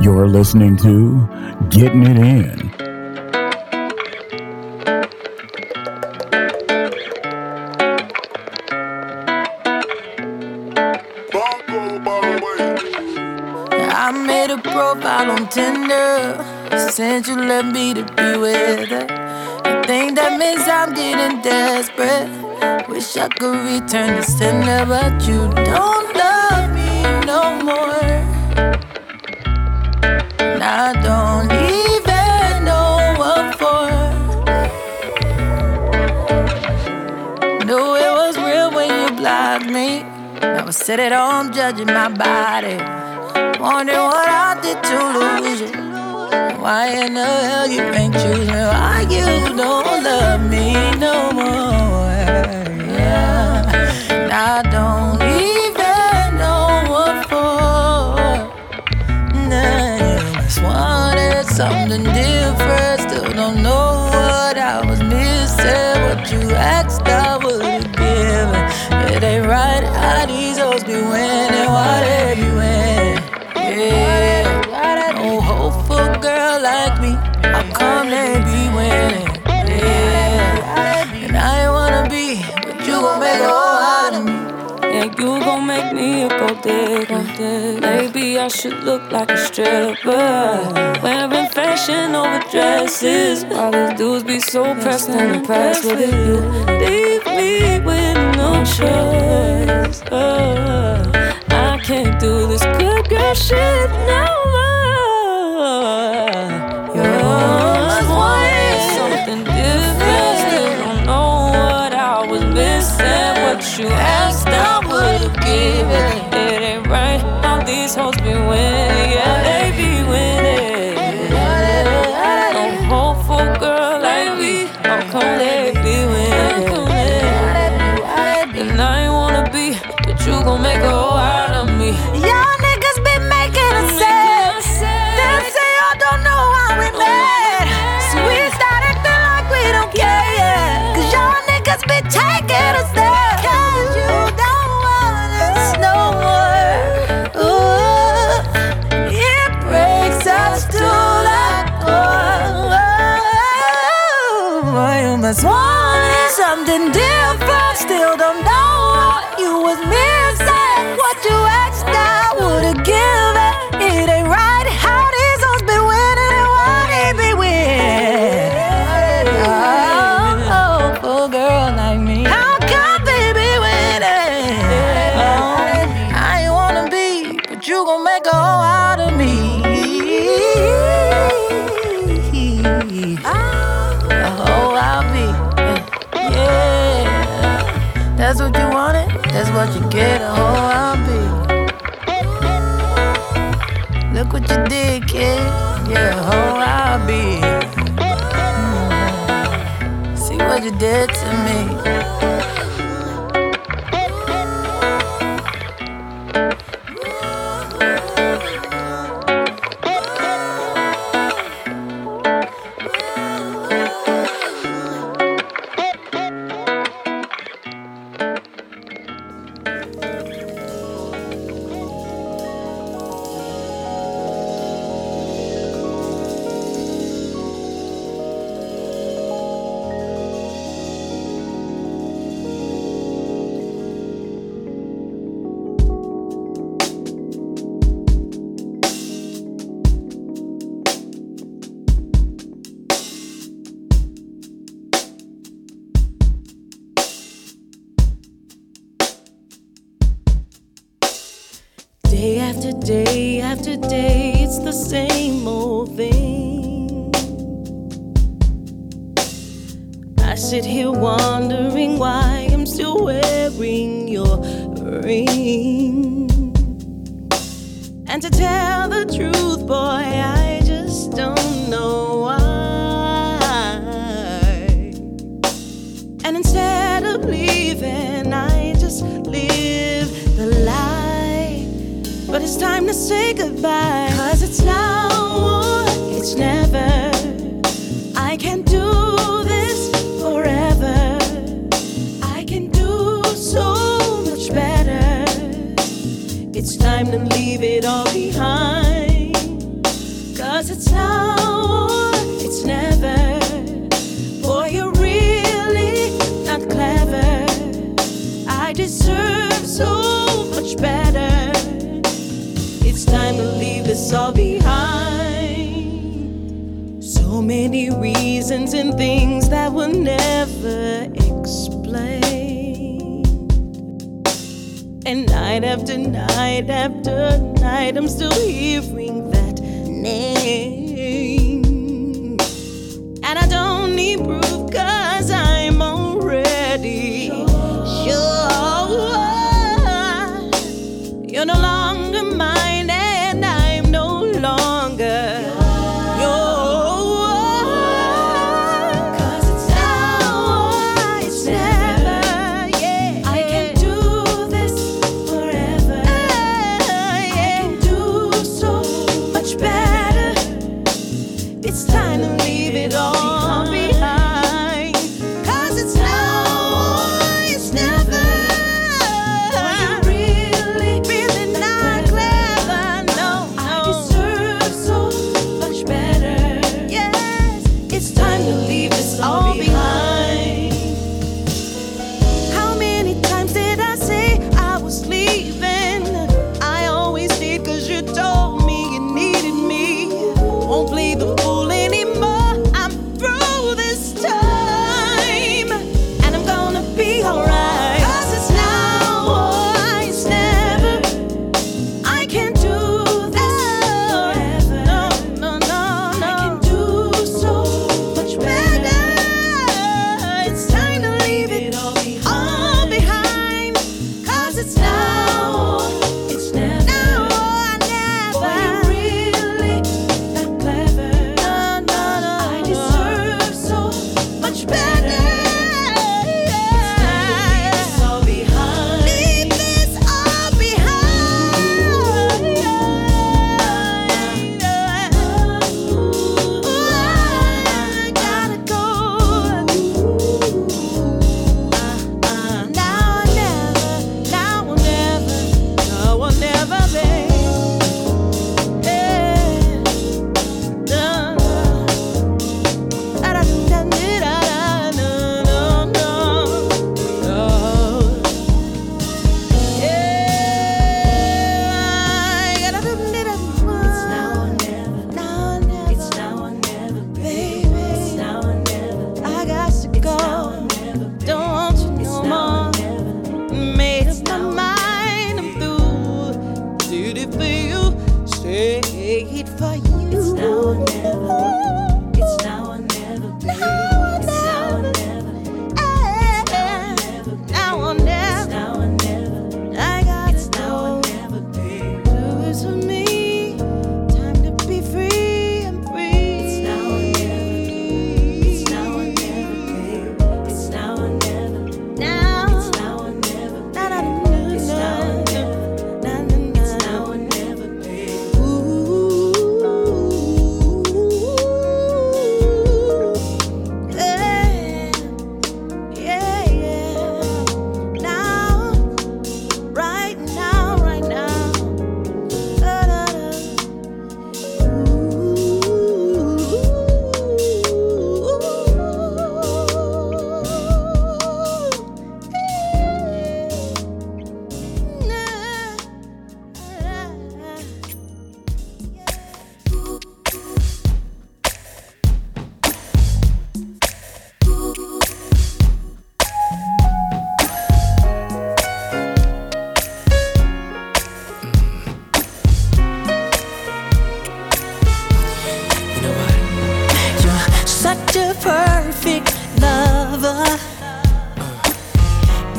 You're listening to Getting It In. I made a profile on Tinder. Since you left me to be with her. I think that means I'm getting desperate. Wish I could return the sender, but you don't I was sitting at home judging my body. Wondering what I did to lose you. Why in the hell you ain't choose me? Why you don't love me no more? Yeah. I don't even know what for. Nah, just wanted something different. Make me a gold digger. Maybe I should look like a stripper. Wearing fashion over dresses. All these dudes be so pressed and impressed with you. Leave me with no choice. Uh, I can't do this good girl shit no more. You always wanted something different. Still don't know what I was missing. What you asked, would've something different. What you get. A hoe I'll be. Look what you did, kid. Yeah, hoe I'll be. Mm. See what you did to me. Day after day it's the same old thing. I sit here wondering why I'm still wearing your ring. And to tell the truth, boy, goodbye. things that were never explained. And night after night after night, I'm still here.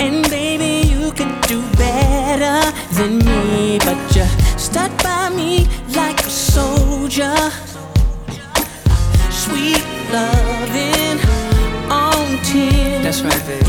And baby, you can do better than me. But you stuck by me like a soldier. Sweet loving on 10. That's right, baby.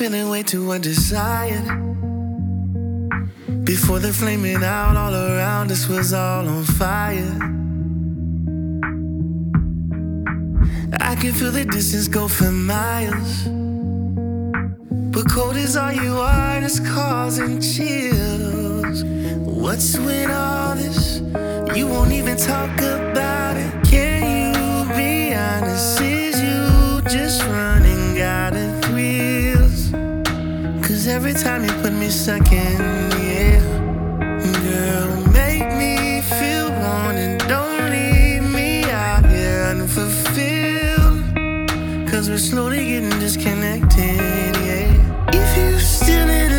feeling way too undesired. Before the flaming out, all around us was all on fire. I can feel the distance go for miles. But cold is all you are, just causing chills. What's with all this? You won't even talk about it. Can you be honest? Is you just running? every time you put me second, yeah. Girl, make me feel wanted. Don't leave me out here unfulfilled. Cause we're slowly getting disconnected, yeah. If you still in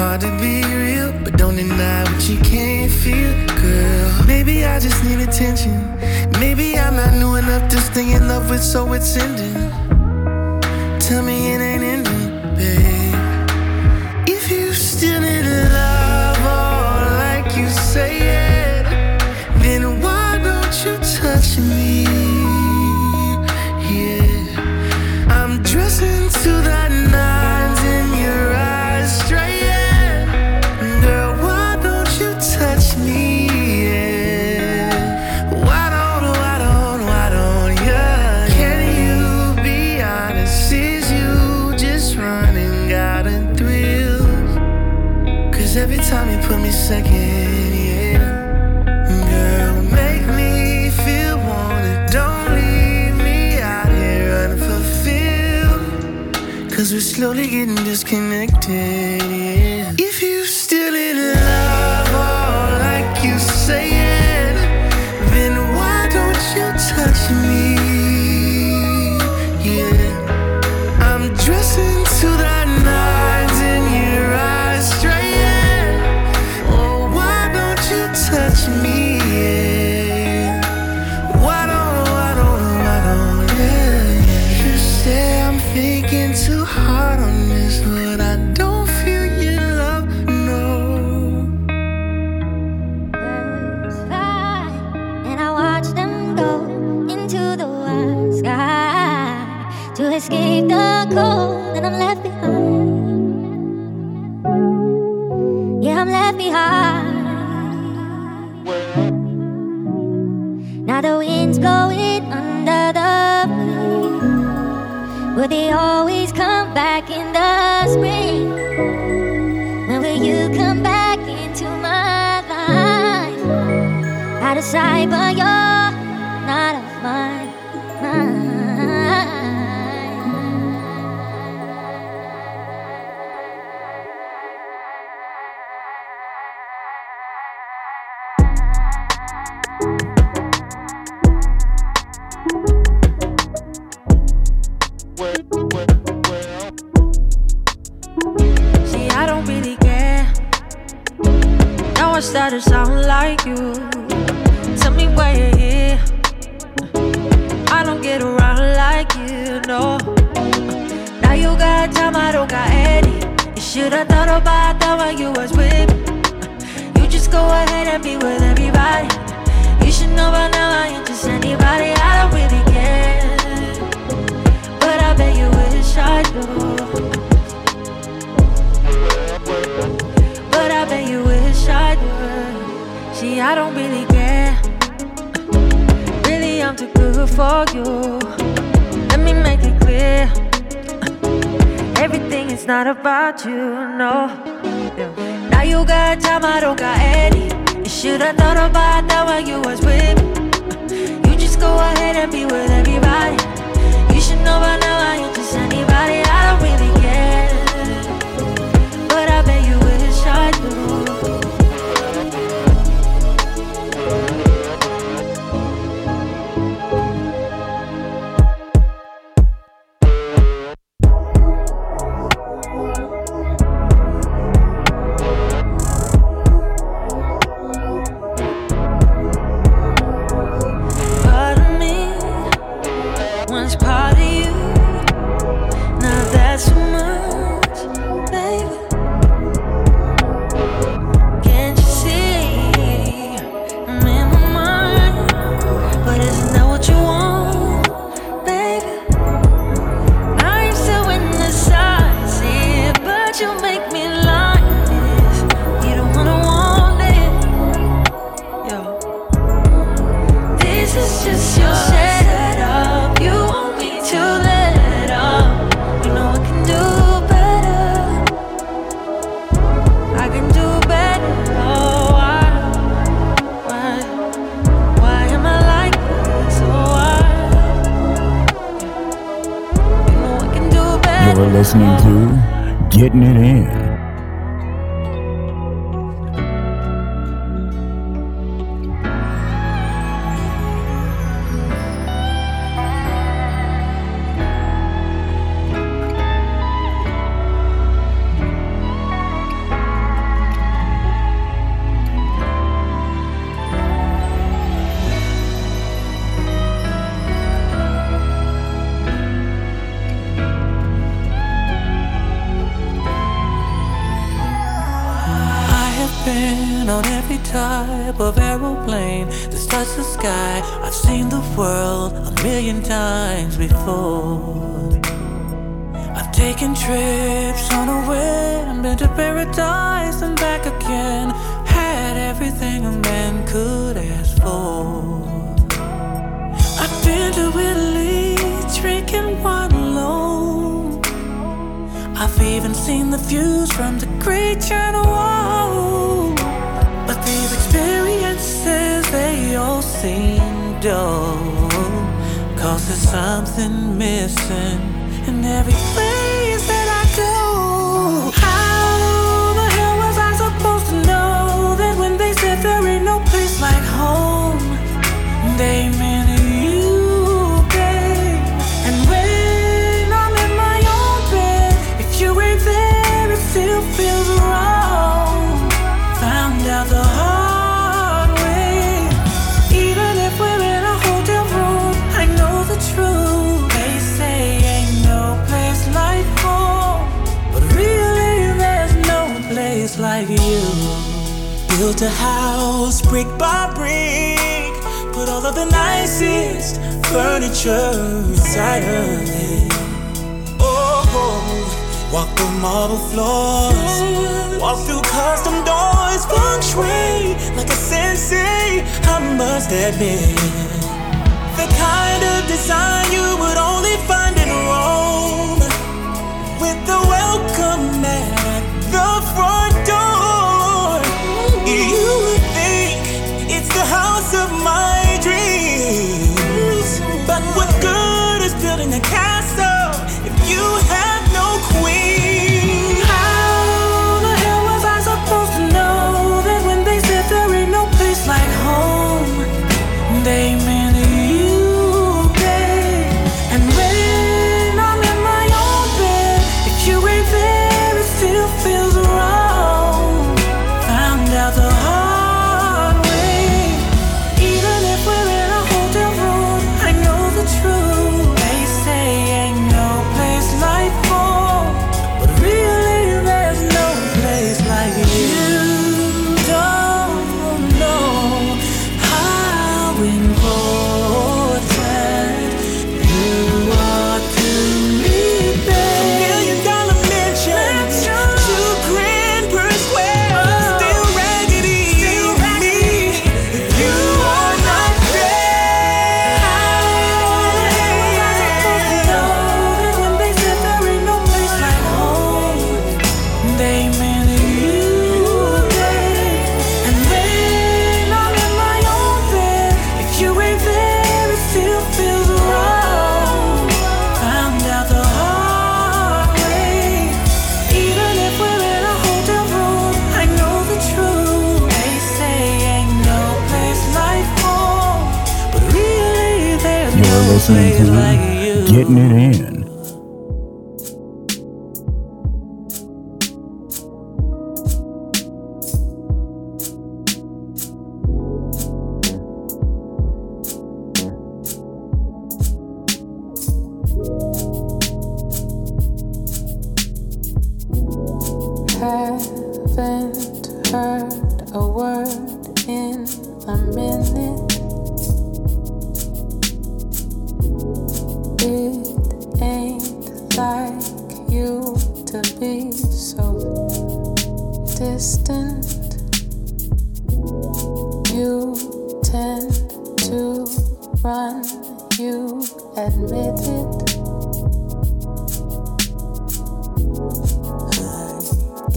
hard to be real, but don't deny what you can't feel, girl. Maybe I just need attention. Maybe I'm not new enough to stay in love with, so it's ending. Tell me slowly getting disconnected. Will they always come back in the spring? When will you come back into my life? Out of sight, but you're. about you, no. Yeah. Now you got time, I don't got any. You should've thought about that when you was with me. You just go ahead and be with everybody. You should know by now I ain't I've even seen the views from the great channel wall. But these experiences, they all seem dull. Cause there's something missing in every place that I go. How the hell was I supposed to know that when they said there ain't no place like home, they furniture inside her head. Oh, walk through marble floors, walk through custom doors, feng shui like a sensei. I must admit, the kind of design you would only find in Rome with the welcome mat. it in.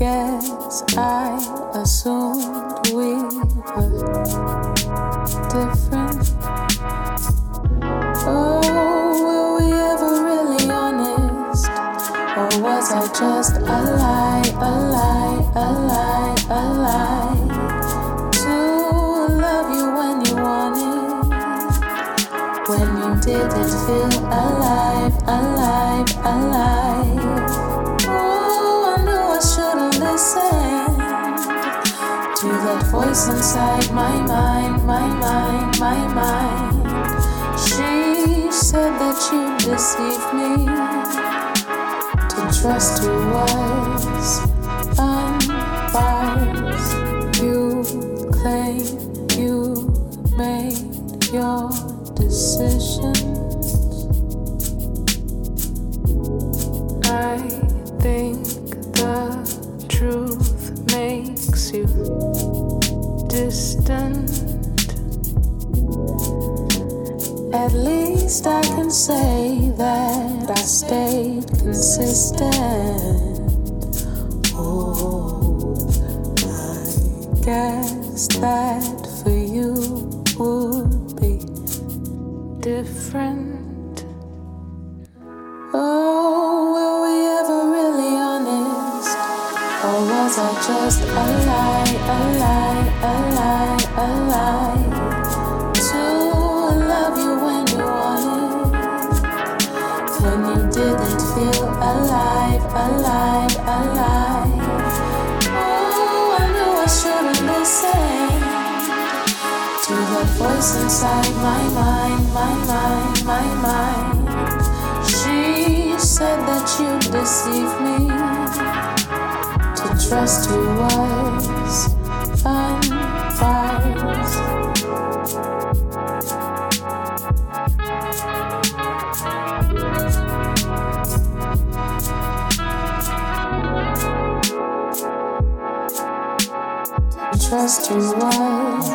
guess I assumed we were different. Oh, were we ever really honest? Or was I just a lie, a lie, a lie, a lie? To love you when you wanted, when you didn't feel alive, alive, alive. voice inside my mind, my mind, my mind. She said that you deceived me to trust who was. say that I stayed consistent. to the voice inside my mind, my mind, my mind. She said that you deceived me. To trust you was unwise. Trust your was.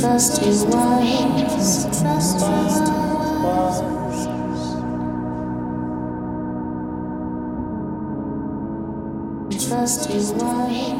trust you once. Trust you once. Trust.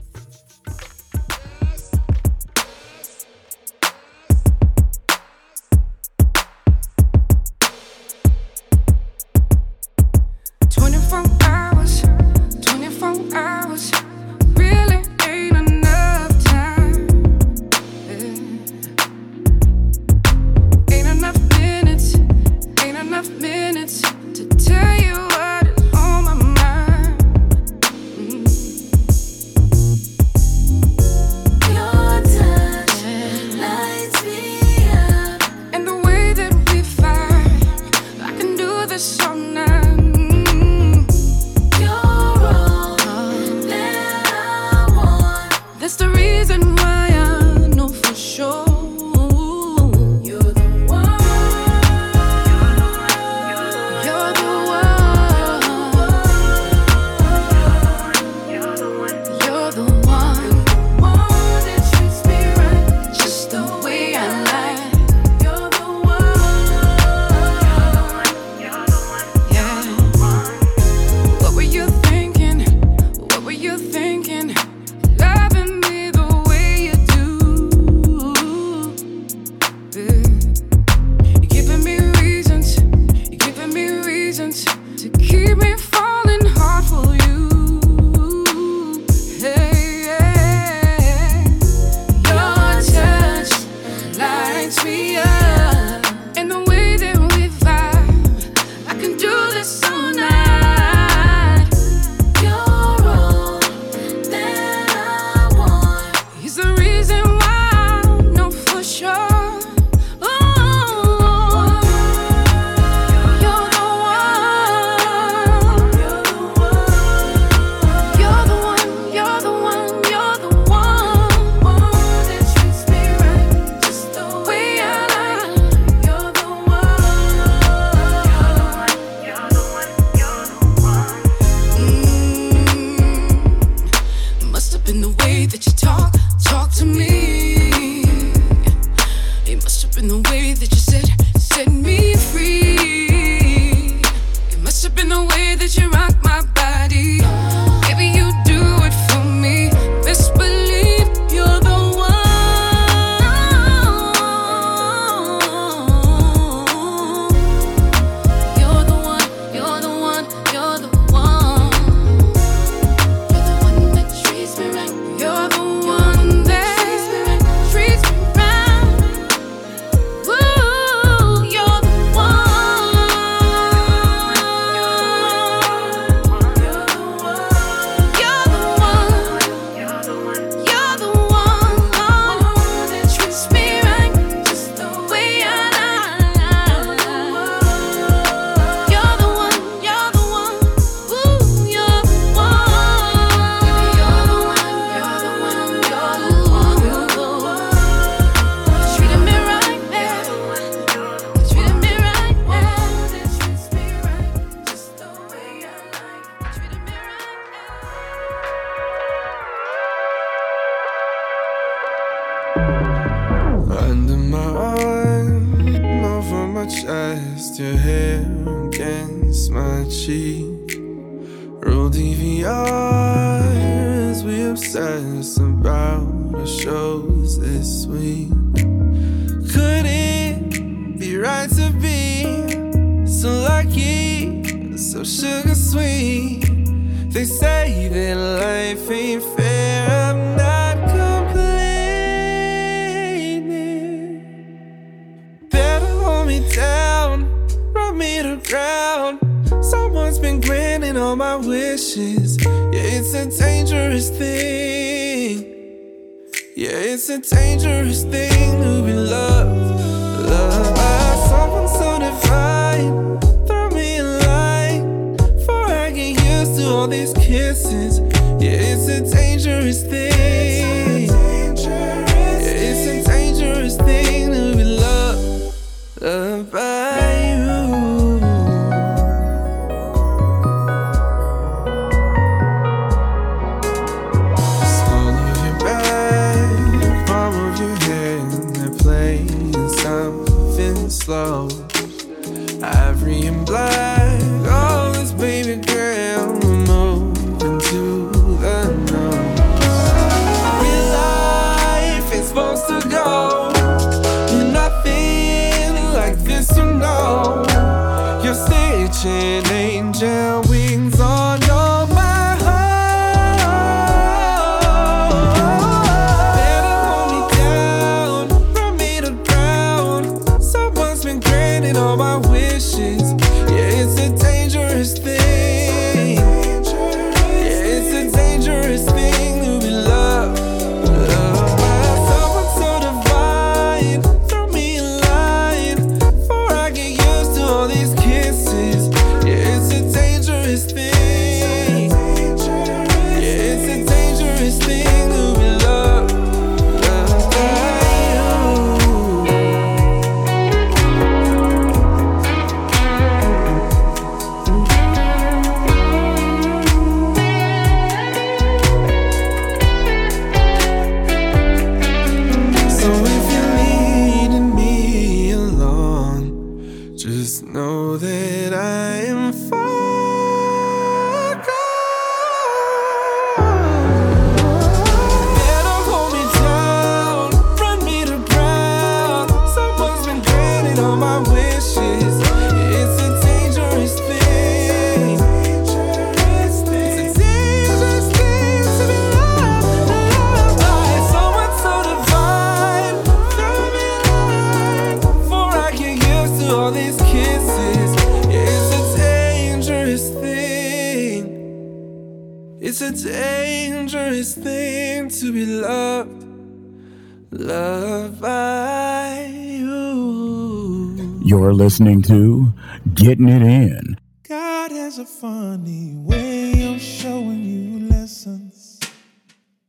funny way I'm showing you lessons.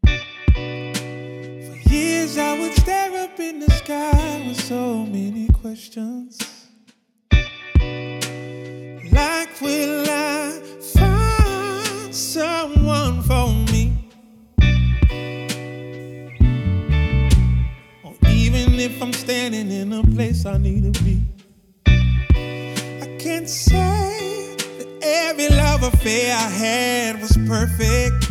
For years I would stare up in the sky with so many questions. Like, will I find someone for me? Or even if I'm standing in a place I need to be. buffet I had was perfect.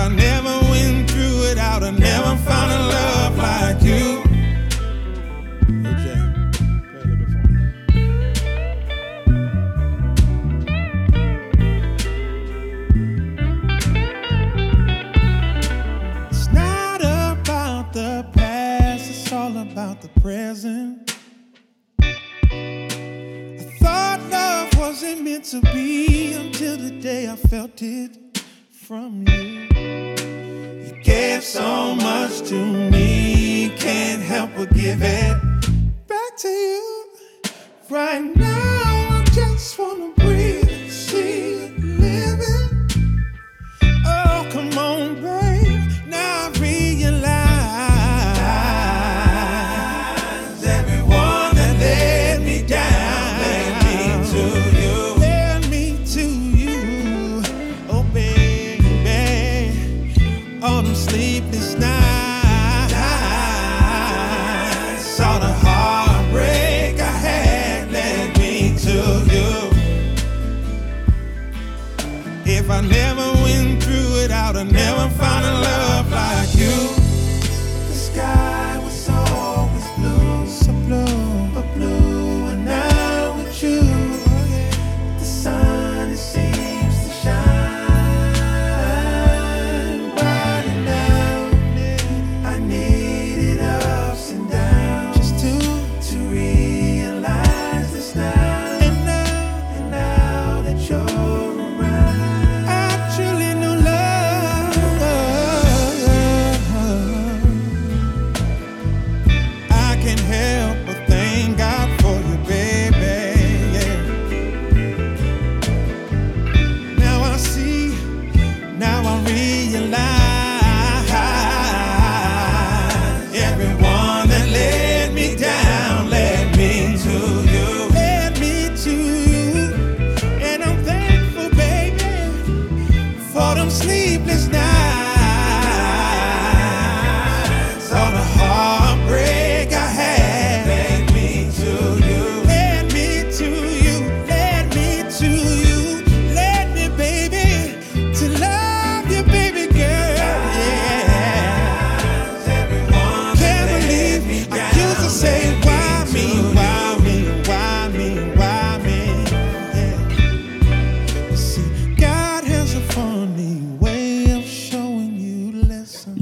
I never went through it out, I never found a love like you. about the present. I thought love wasn't meant to be until the day I felt it from you give so much to me. Can't help but give it back to you. Right now, I just wanna breathe, see it living. Oh, come on, baby.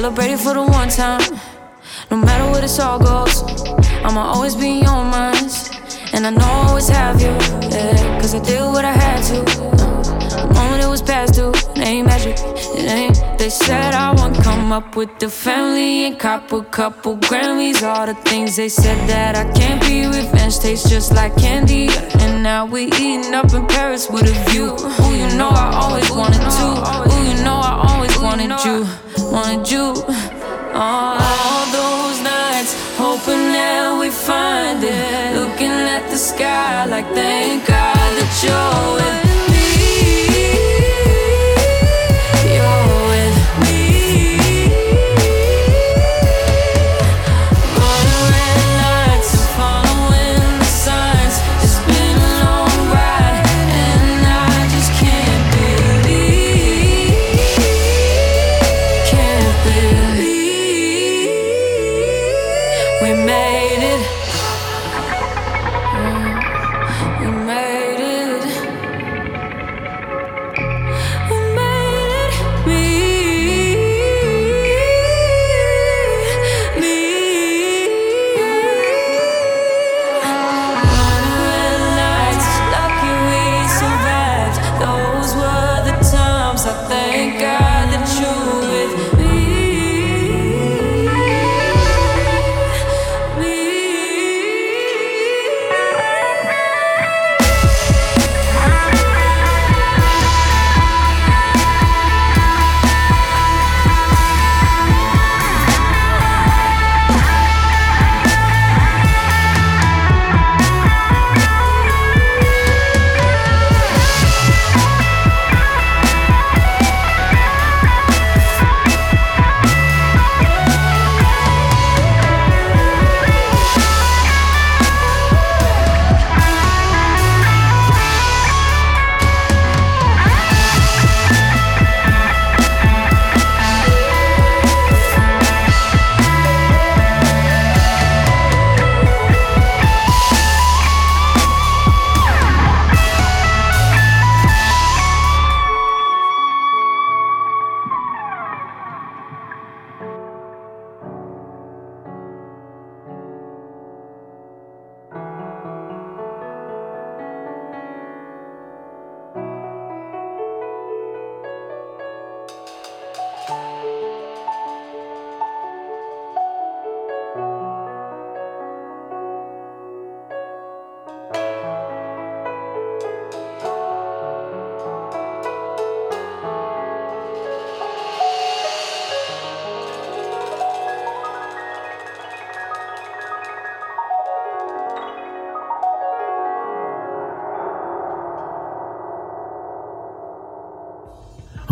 Celebrate it for the one time. No matter where this all goes, I'ma always be in your minds. And I know I always have you, yeah. Cause I did what I had to. The moment it was past due, it ain't magic, it ain't. They said I won't come up with the family and cop a couple Grammys. All the things they said that I can't be. Revenge tastes just like candy. And now we eating up in Paris with a view. Who you know I always wanted to. Who you know I always wanted you wanted you. All those nights, hoping that we find it. Looking at the sky, like thank God that you're with